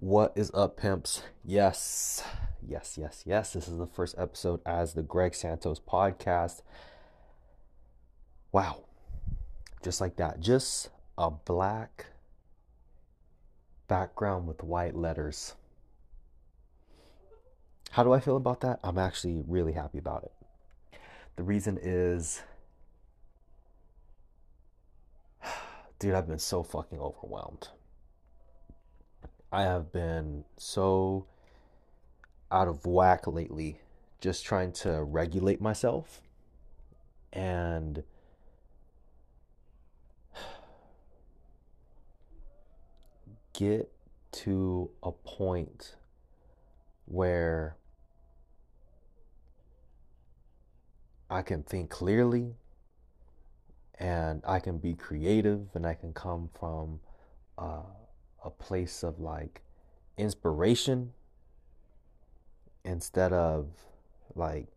What is up, pimps? Yes, yes, yes, yes. This is the first episode as the Greg Santos podcast. Wow. Just like that. Just a black background with white letters. How do I feel about that? I'm actually really happy about it. The reason is, dude, I've been so fucking overwhelmed. I have been so out of whack lately, just trying to regulate myself and get to a point where I can think clearly and I can be creative and I can come from uh, a place of like inspiration instead of like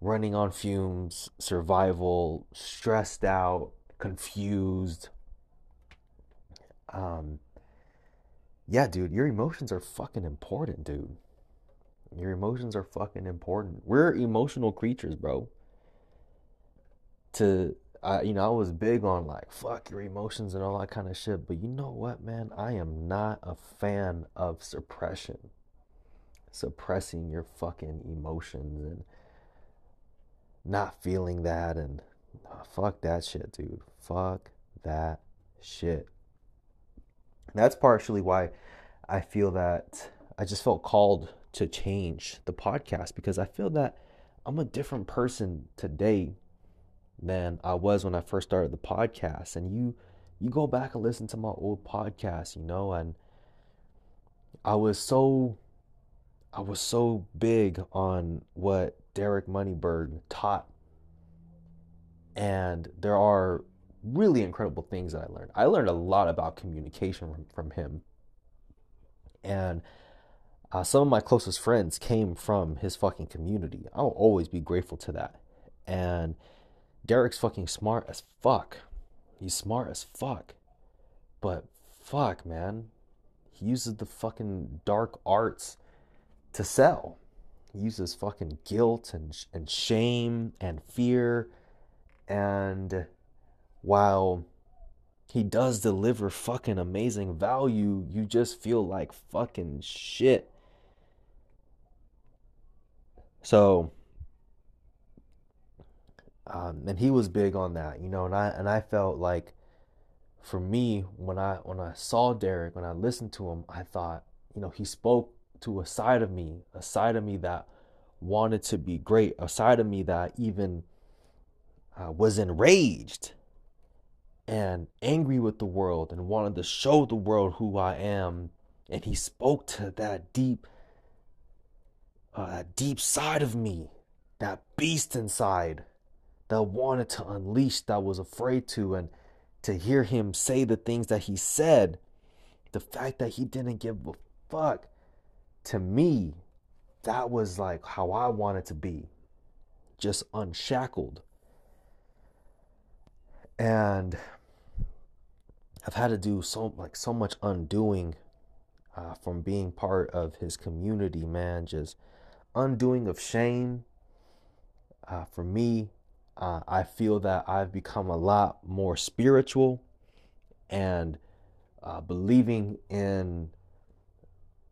running on fumes, survival, stressed out, confused. Um, yeah, dude, your emotions are fucking important, dude. Your emotions are fucking important. We're emotional creatures, bro. To I, you know, I was big on like fuck your emotions and all that kind of shit. But you know what, man? I am not a fan of suppression. Suppressing your fucking emotions and not feeling that and fuck that shit, dude. Fuck that shit. That's partially why I feel that I just felt called to change the podcast because I feel that I'm a different person today than I was when I first started the podcast. And you you go back and listen to my old podcast, you know, and I was so I was so big on what Derek Moneyberg taught. And there are really incredible things that I learned. I learned a lot about communication from, from him. And uh, some of my closest friends came from his fucking community. I'll always be grateful to that. And Derek's fucking smart as fuck. He's smart as fuck. But fuck, man. He uses the fucking dark arts to sell. He uses fucking guilt and and shame and fear and while he does deliver fucking amazing value, you just feel like fucking shit. So um, and he was big on that, you know, and I and I felt like for me when I when I saw Derek, when I listened to him, I thought, you know, he spoke to a side of me, a side of me that wanted to be great, a side of me that even uh, was enraged and angry with the world and wanted to show the world who I am. And he spoke to that deep, uh, that deep side of me, that beast inside that wanted to unleash, that was afraid to, and to hear him say the things that he said, the fact that he didn't give a fuck, to me, that was like how I wanted to be, just unshackled. And I've had to do so like so much undoing uh, from being part of his community, man. Just undoing of shame. Uh, for me, uh, I feel that I've become a lot more spiritual and uh, believing in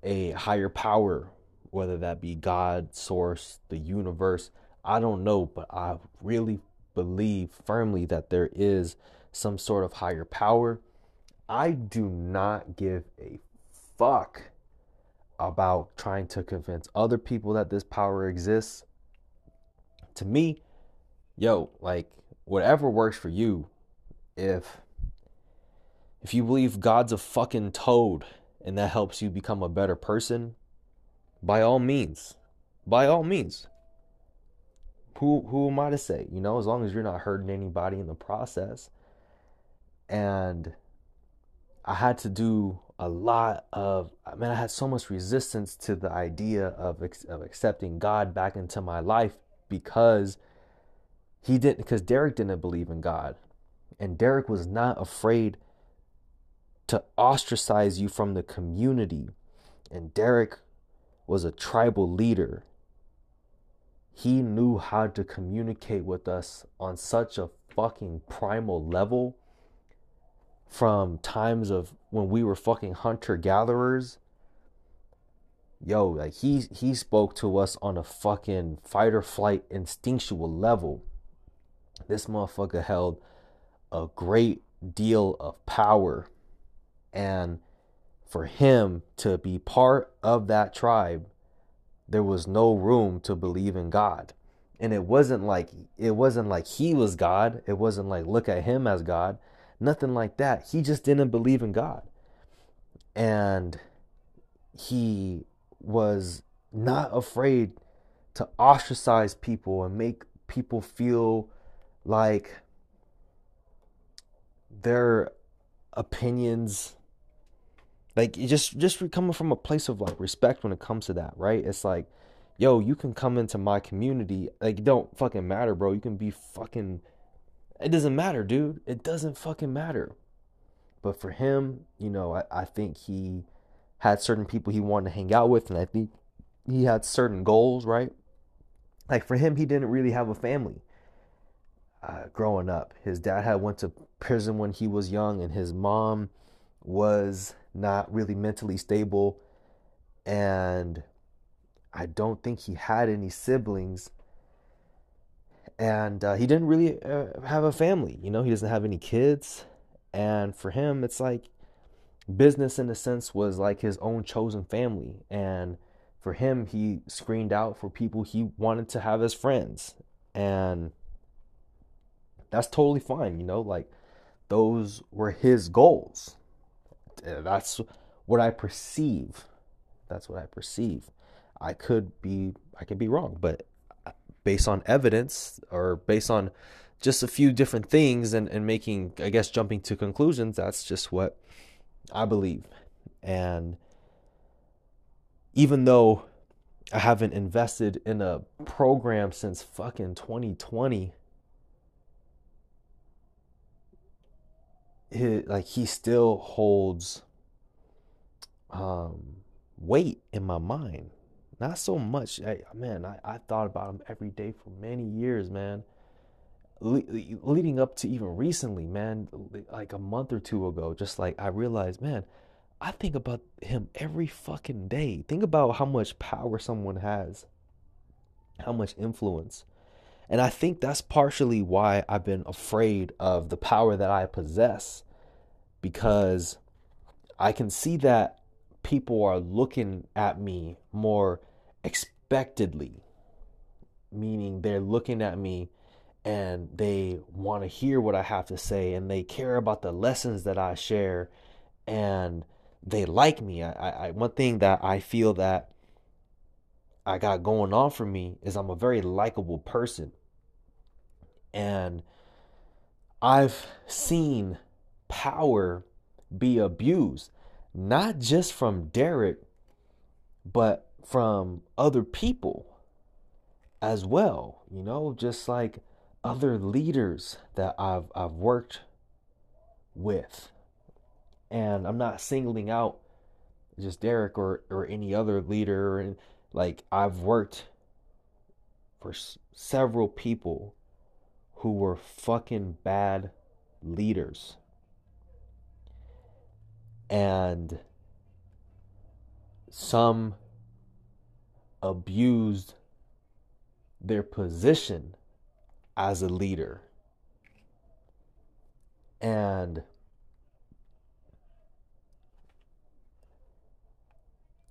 a higher power, whether that be God, source, the universe. I don't know, but I really believe firmly that there is some sort of higher power. I do not give a fuck about trying to convince other people that this power exists. To me, yo, like whatever works for you. If if you believe God's a fucking toad and that helps you become a better person, by all means. By all means. Who who am I to say? You know, as long as you're not hurting anybody in the process. And I had to do a lot of I mean I had so much resistance to the idea of of accepting God back into my life because he didn't because Derek didn't believe in God. And Derek was not afraid to ostracize you from the community And Derek was a tribal leader. He knew how to communicate with us on such a fucking primal level from times of when we were fucking hunter gatherers. Yo, like he he spoke to us on a fucking fight or flight instinctual level. This motherfucker held a great deal of power and for him to be part of that tribe, there was no room to believe in God. And it wasn't like it wasn't like he was God. It wasn't like look at him as God. Nothing like that. He just didn't believe in God. And he was not afraid to ostracize people and make people feel like their opinions like just just coming from a place of like respect when it comes to that right? It's like yo you can come into my community like don't fucking matter bro. You can be fucking it doesn't matter dude. It doesn't fucking matter. But for him you know i, I think he had certain people he wanted to hang out with and i think he had certain goals right? Like for him he didn't really have a family uh, growing up. His dad had went to prison when he was young and his mom was not really mentally stable. And I don't think he had any siblings. And uh, he didn't really uh, have a family you know? He doesn't have any kids. And for him it's like business in a sense was like his own chosen family. And for him he screened out for people he wanted to have as friends. And that's totally fine you know like those were his goals that's what I perceive. That's what I perceive. I could be I could be wrong, but uh, based on evidence or based on just a few different things and, and making I guess jumping to conclusions, that's just what I believe. And even though I haven't invested in a program since fucking 2020 he, like he still holds um, weight in my mind. Not so much, I, man. I, I thought about him every day for many years, man. Le- leading up to even recently, man, like a month or two ago, just like I realized, man, I think about him every fucking day. Think about how much power someone has, how much influence. And I think that's partially why I've been afraid of the power that I possess because I can see that people are looking at me more expectedly, meaning they're looking at me and they want to hear what I have to say and they care about the lessons that I share and they like me. I, I one thing that I feel that I got going on for me is I'm a very likable person. And I've seen power be abused, not just from Derek, but from other people as well. You know, just like other leaders that I've I've worked with. And I'm not singling out just Derek or or any other leader and like I've worked for s- several people who were fucking bad leaders. And some abused their position as a leader. And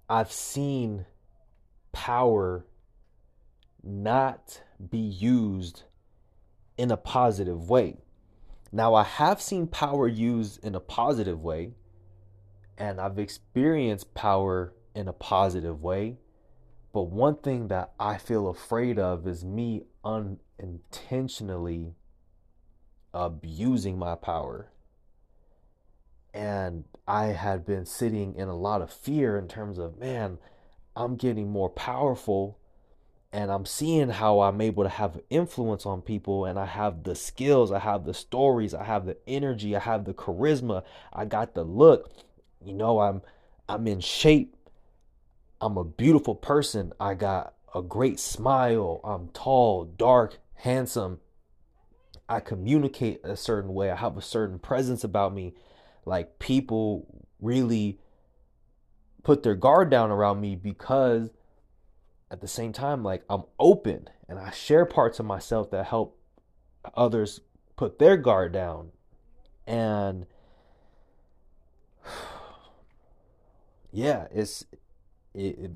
I've seen power not be used in a positive way. Now, I have seen power used in a positive way, and I've experienced power in a positive way. But one thing that I feel afraid of is me unintentionally abusing my power. And I had been sitting in a lot of fear in terms of, man, I'm getting more powerful and I'm seeing how I'm able to have influence on people and I have the skills, I have the stories, I have the energy, I have the charisma, I got the look. You know, I'm I'm in shape I'm a beautiful person. I got a great smile. I'm tall, dark, handsome. I communicate a certain way. I have a certain presence about me. Like people really put their guard down around me because at the same time like I'm open and I share parts of myself that help others put their guard down. And yeah, it's it, it,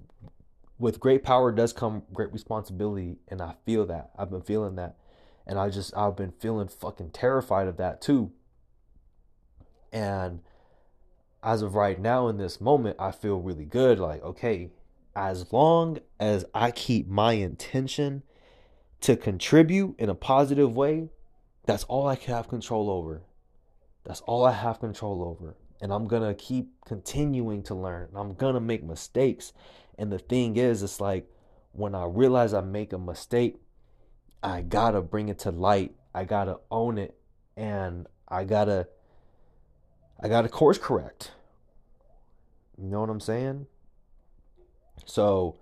with great power does come great responsibility, and I feel that. I've been feeling that, and I just I've been feeling fucking terrified of that too. And as of right now, in this moment, I feel really good. Like, okay, as long as I keep my intention to contribute in a positive way, that's all I can have control over. That's all I have control over and I'm gonna keep continuing to learn. I'm gonna make mistakes. And the thing is, it's like when I realize I make a mistake, I gotta bring it to light. I gotta own it, and I gotta, I gotta course correct. You know what I'm saying? So,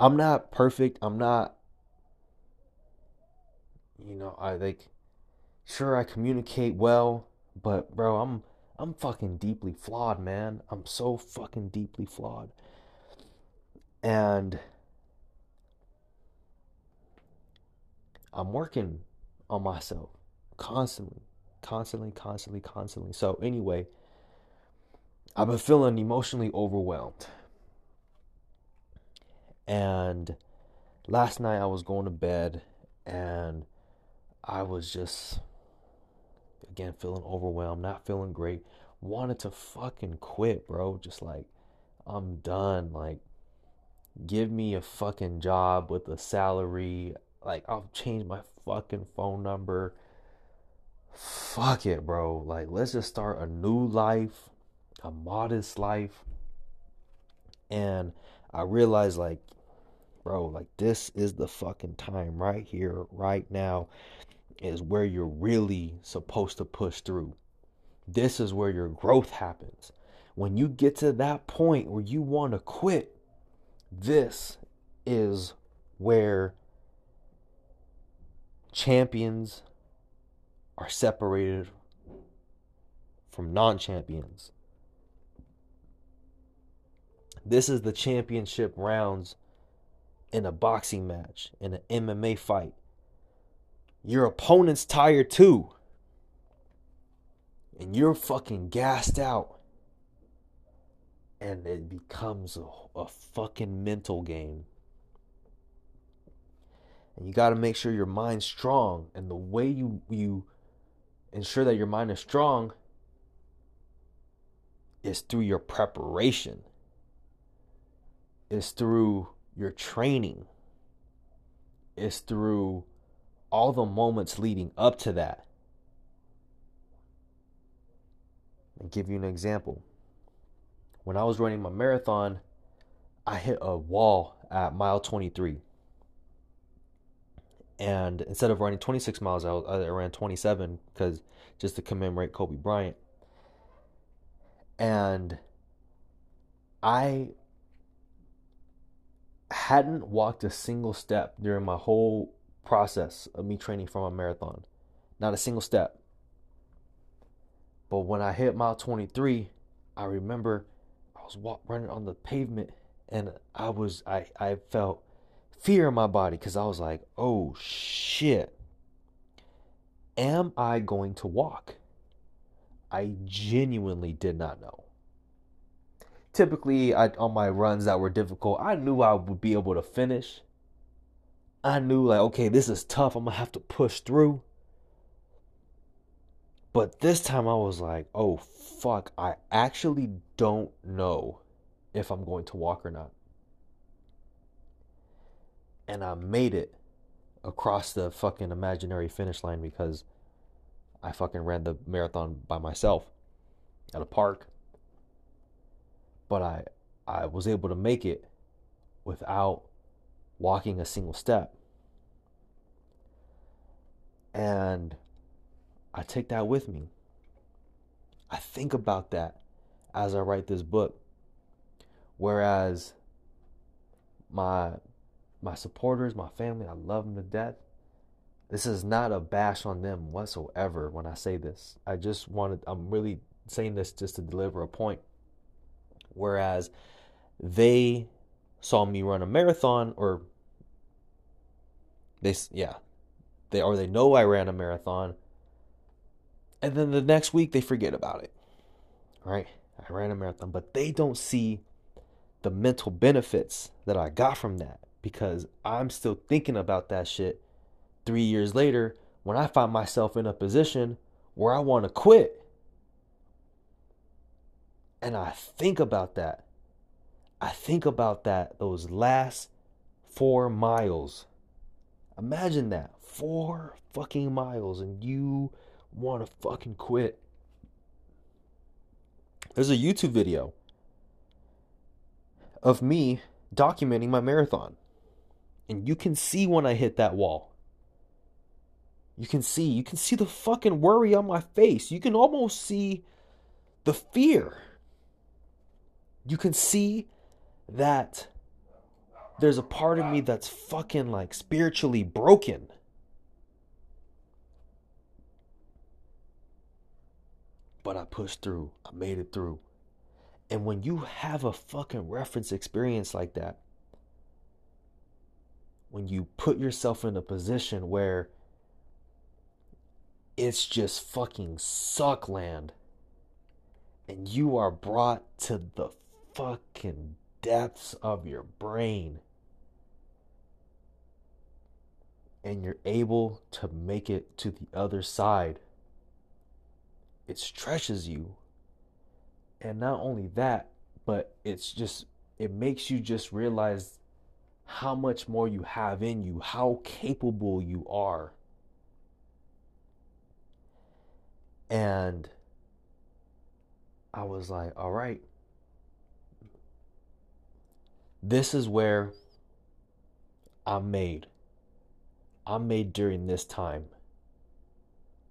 I'm not perfect. I'm not, you know, I like, sure I communicate well, but bro, I'm I'm fucking deeply flawed, man. I'm so fucking deeply flawed. And I'm working on myself constantly, constantly, constantly, constantly. So, anyway, I've been feeling emotionally overwhelmed. And last night I was going to bed and I was just again feeling overwhelmed, not feeling great, wanted to fucking quit, bro. Just like I'm done. Like give me a fucking job with a salary. Like I'll change my fucking phone number. Fuck it, bro. Like let's just start a new life, a modest life. And I realized like bro, like this is the fucking time right here, right now is where you're really supposed to push through. This is where your growth happens. When you get to that point where you want to quit, this is where champions are separated from non champions. This is the championship rounds in a boxing match, in an MMA fight your opponent's tired too. And you're fucking gassed out. And it becomes a, a fucking mental game. And you got to make sure your mind's strong. And the way you, you ensure that your mind is strong is through your preparation, is through your training, is through all the moments leading up to that. I'll give you an example. When I was running my marathon, I hit a wall at mile 23. And instead of running 26 miles, I, I ran 27 because just to commemorate Kobe Bryant. And I hadn't walked a single step during my whole process of me training for my marathon. Not a single step. But when I hit mile 23, I remember I was walk, running on the pavement and I was I I felt fear in my body cuz I was like, "Oh shit. Am I going to walk?" I genuinely did not know. Typically, I, on my runs that were difficult, I knew I would be able to finish I knew like, okay, this is tough. I'm gonna have to push through. But this time I was like, oh fuck, I actually don't know if I'm going to walk or not. And I made it across the fucking imaginary finish line because I fucking ran the marathon by myself at a park. But I I was able to make it without walking a single step. And I take that with me. I think about that as I write this book. Whereas my my supporters, my family, I love them to death. This is not a bash on them whatsoever when I say this. I just wanted I'm really saying this just to deliver a point. Whereas they saw me run a marathon or they yeah, they or they know I ran a marathon and then the next week they forget about it. Right? I ran a marathon, but they don't see the mental benefits that I got from that because I'm still thinking about that shit 3 years later when I find myself in a position where I want to quit. And I think about that. I think about that those last 4 miles. Imagine that. 4 fucking miles and you want to fucking quit. There's a YouTube video of me documenting my marathon. And you can see when I hit that wall. You can see, you can see the fucking worry on my face. You can almost see the fear. You can see that there's a part of me that's fucking like spiritually broken. but I pushed through. I made it through. And when you have a fucking reference experience like that, when you put yourself in a position where it's just fucking suck land and you are brought to the fucking depths of your brain and you're able to make it to the other side it stretches you. And not only that, but it's just it makes you just realize how much more you have in you, how capable you are. And I was like, all right. This is where I'm made. I'm made during this time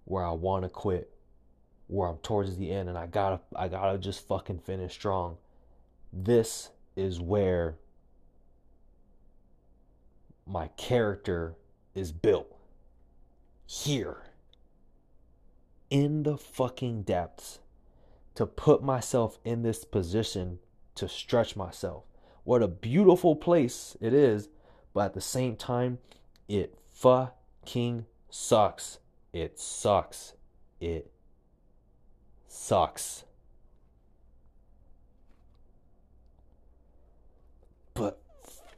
where I want to quit where I'm towards the end and I gotta I gotta just fucking finish strong. This is where my character is built. Here. In the fucking depths. To put myself in this position to stretch myself. What a beautiful place it is, but at the same time, it fucking sucks. It sucks. It sucks. But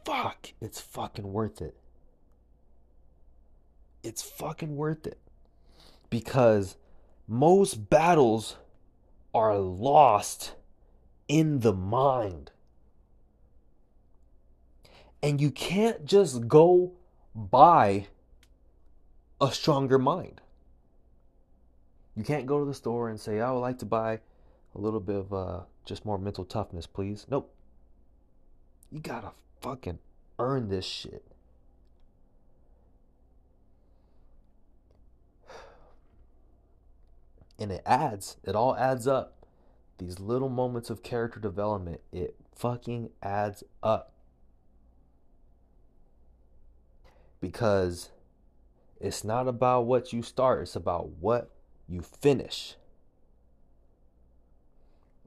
fuck, it's fucking worth it. It's fucking worth it. Because most battles are lost in the mind. And you can't just go buy a stronger mind. You can't go to the store and say, I would like to buy a little bit of uh, just more mental toughness, please. Nope. You gotta fucking earn this shit. And it adds, it all adds up. These little moments of character development, it fucking adds up. Because it's not about what you start, it's about what you finish?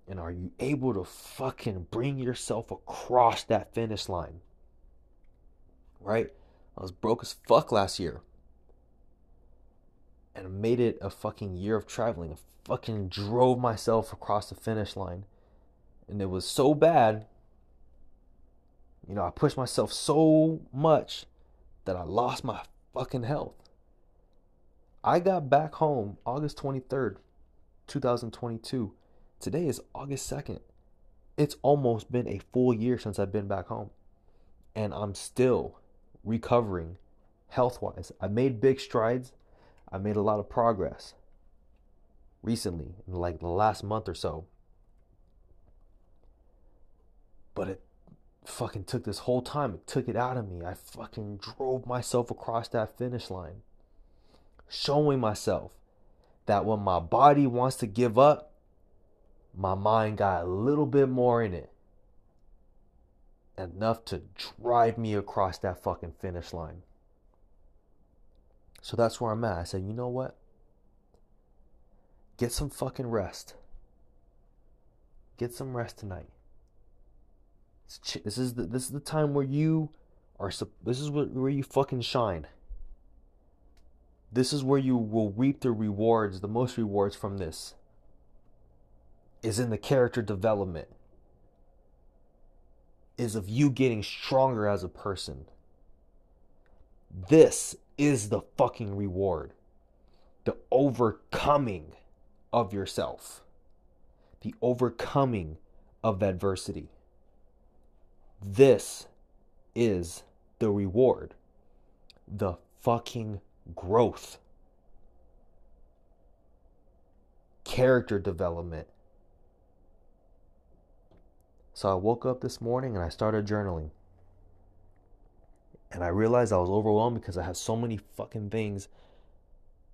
And are you able to fucking bring yourself across that finish line? Right? I was broke as fuck last year. And made it a fucking year of traveling. I fucking drove myself across the finish line. And it was so bad. You know, I pushed myself so much that I lost my fucking health. I got back home August 23rd, 2022. Today is August 2nd. It's almost been a full year since I've been back home. And I'm still recovering health wise. I made big strides. I made a lot of progress recently, in like the last month or so. But it fucking took this whole time. It took it out of me. I fucking drove myself across that finish line showing myself that when my body wants to give up, my mind got a little bit more in it. enough to drive me across that fucking finish line. So that's where I'm at. I said, you know what? Get some fucking rest. Get some rest tonight. This is the this is the time where you are. This is where you fucking shine. This is where you will reap the rewards, the most rewards from this. Is in the character development. Is of you getting stronger as a person. This is the fucking reward. The overcoming of yourself. The overcoming of adversity. This is the reward. The fucking growth. Character development. So I woke up this morning and I started journaling. And I realized I was overwhelmed because I had so many fucking things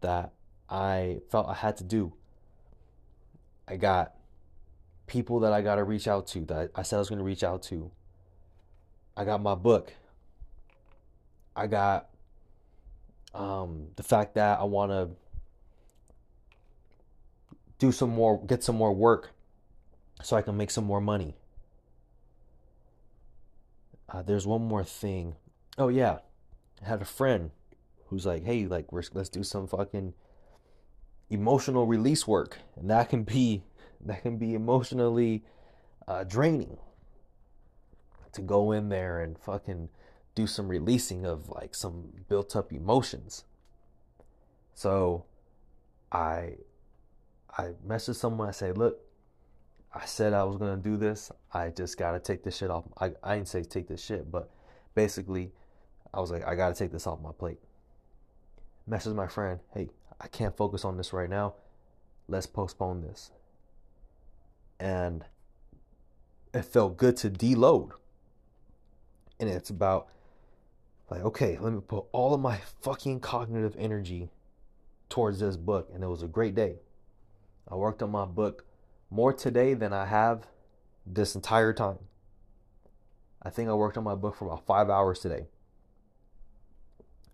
that I felt I had to do. I got people that I got to reach out to that I said I was going to reach out to. I got my book. I got um, the fact that I want to do some more, get some more work so I can make some more money. Uh, there's one more thing. Oh, yeah. I had a friend who's like, hey, like, we're, let's do some fucking emotional release work. And that can be, that can be emotionally uh, draining to go in there and fucking do some releasing of like some built up emotions. So I I messaged someone, I say, look, I said I was gonna do this. I just gotta take this shit off. I, I didn't say take this shit, but basically I was like, I gotta take this off my plate. Message my friend, hey, I can't focus on this right now. Let's postpone this. And it felt good to deload and it's about like okay let me put all of my fucking cognitive energy towards this book and it was a great day. I worked on my book more today than i have this entire time. I think i worked on my book for about five hours today.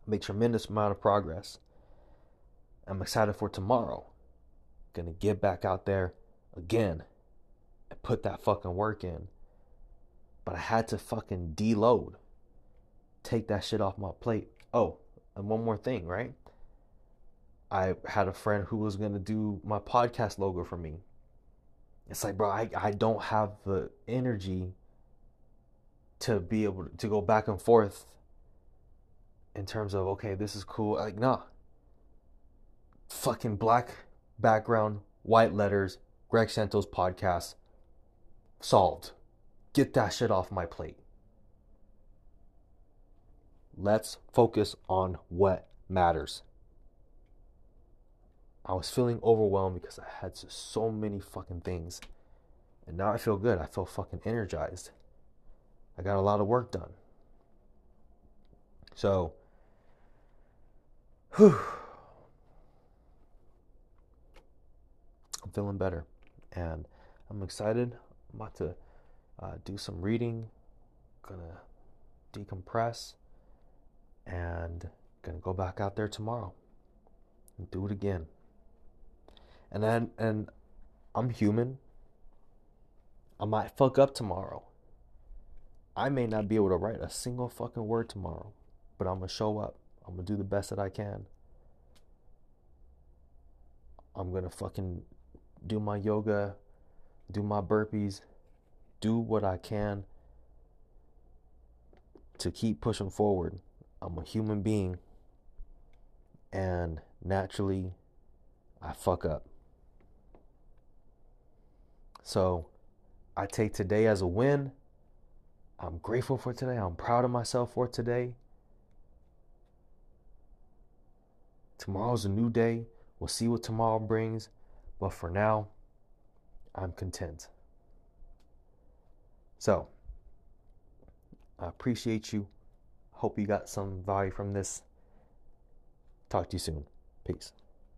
Made tremendous amount of progress. I'm excited for tomorrow. Gonna get back out there again and put that fucking work in but I had to fucking deload. Take that shit off my plate. Oh, and one more thing, right? I had a friend who was gonna do my podcast logo for me. It's like, bro, I, I don't have the energy to be able to go back and forth in terms of okay, this is cool. Like, nah. Fucking black background, white letters, Greg Santos podcast solved. Get that shit off my plate. Let's focus on what matters. I was feeling overwhelmed because I had so many fucking things. And now I feel good. I feel fucking energized. I got a lot of work done. So, whew, I'm feeling better. And I'm excited. I'm about to uh, do some reading, gonna decompress, and gonna go back out there tomorrow and do it again. And then, and I'm human. I might fuck up tomorrow. I may not be able to write a single fucking word tomorrow, but I'm gonna show up. I'm gonna do the best that I can. I'm gonna fucking do my yoga, do my burpees, do what I can to keep pushing forward. I'm a human being, and naturally, I fuck up. So, I take today as a win. I'm grateful for today. I'm proud of myself for today. Tomorrow's a new day. We'll see what tomorrow brings. But for now, I'm content. So, I appreciate you. Hope you got some value from this. Talk to you soon. Peace.